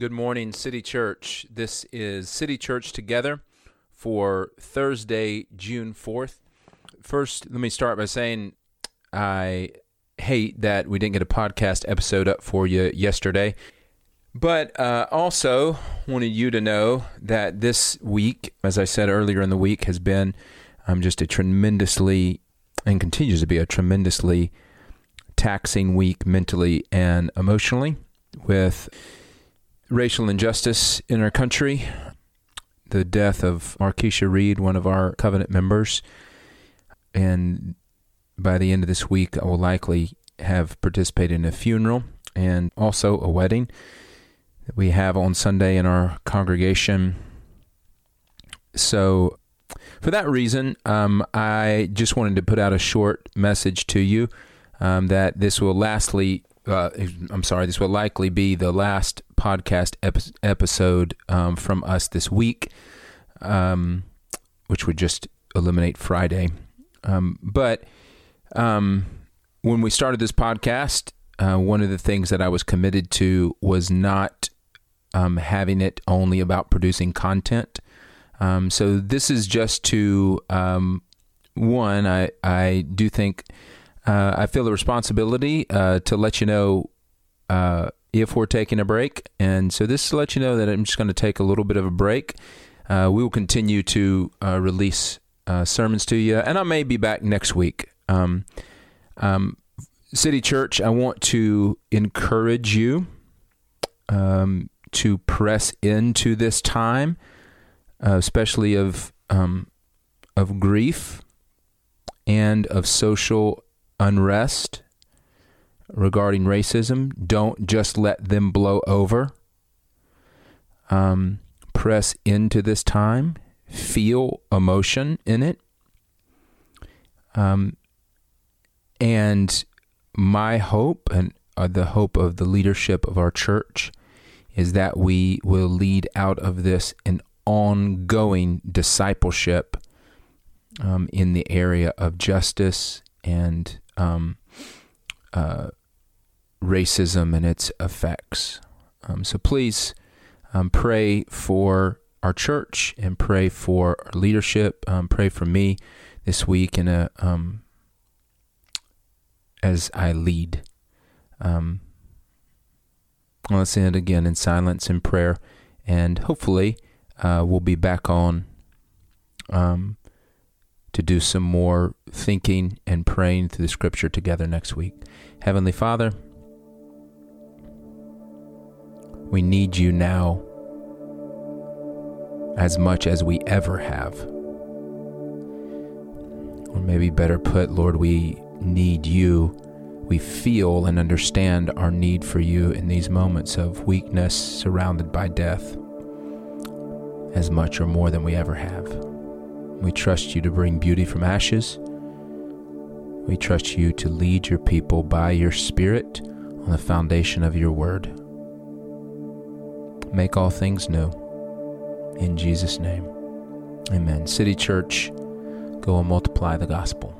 Good morning, City Church. This is City Church Together for Thursday, June 4th. First, let me start by saying I hate that we didn't get a podcast episode up for you yesterday. But uh, also wanted you to know that this week, as I said earlier in the week, has been um, just a tremendously and continues to be a tremendously taxing week mentally and emotionally with racial injustice in our country, the death of Markeisha Reed, one of our covenant members, and by the end of this week, I will likely have participated in a funeral and also a wedding that we have on Sunday in our congregation. So, for that reason, um, I just wanted to put out a short message to you um, that this will lastly, uh, I'm sorry, this will likely be the last podcast epi- episode um, from us this week, um, which would just eliminate Friday. Um, but um, when we started this podcast, uh, one of the things that I was committed to was not um, having it only about producing content. So this is just to one. I I do think uh, I feel the responsibility uh, to let you know uh, if we're taking a break, and so this is to let you know that I'm just going to take a little bit of a break. Uh, we will continue to uh, release uh, sermons to you, and I may be back next week. Um, um, City Church, I want to encourage you um, to press into this time, uh, especially of um, of grief and of social unrest regarding racism. Don't just let them blow over. Um, press into this time. Feel emotion in it. Um, and my hope and uh, the hope of the leadership of our church is that we will lead out of this an ongoing discipleship um, in the area of justice and um, uh, racism and its effects. Um, so please um, pray for our church and pray for our leadership. Um, pray for me this week in a um, as I lead. Um, let's end again in silence and prayer, and hopefully uh, we'll be back on um, to do some more thinking and praying through the Scripture together next week. Heavenly Father, we need you now as much as we ever have. Or maybe better put, Lord, we need you. We feel and understand our need for you in these moments of weakness surrounded by death as much or more than we ever have. We trust you to bring beauty from ashes. We trust you to lead your people by your Spirit on the foundation of your word. Make all things new. In Jesus' name, amen. City Church, go and multiply the gospel.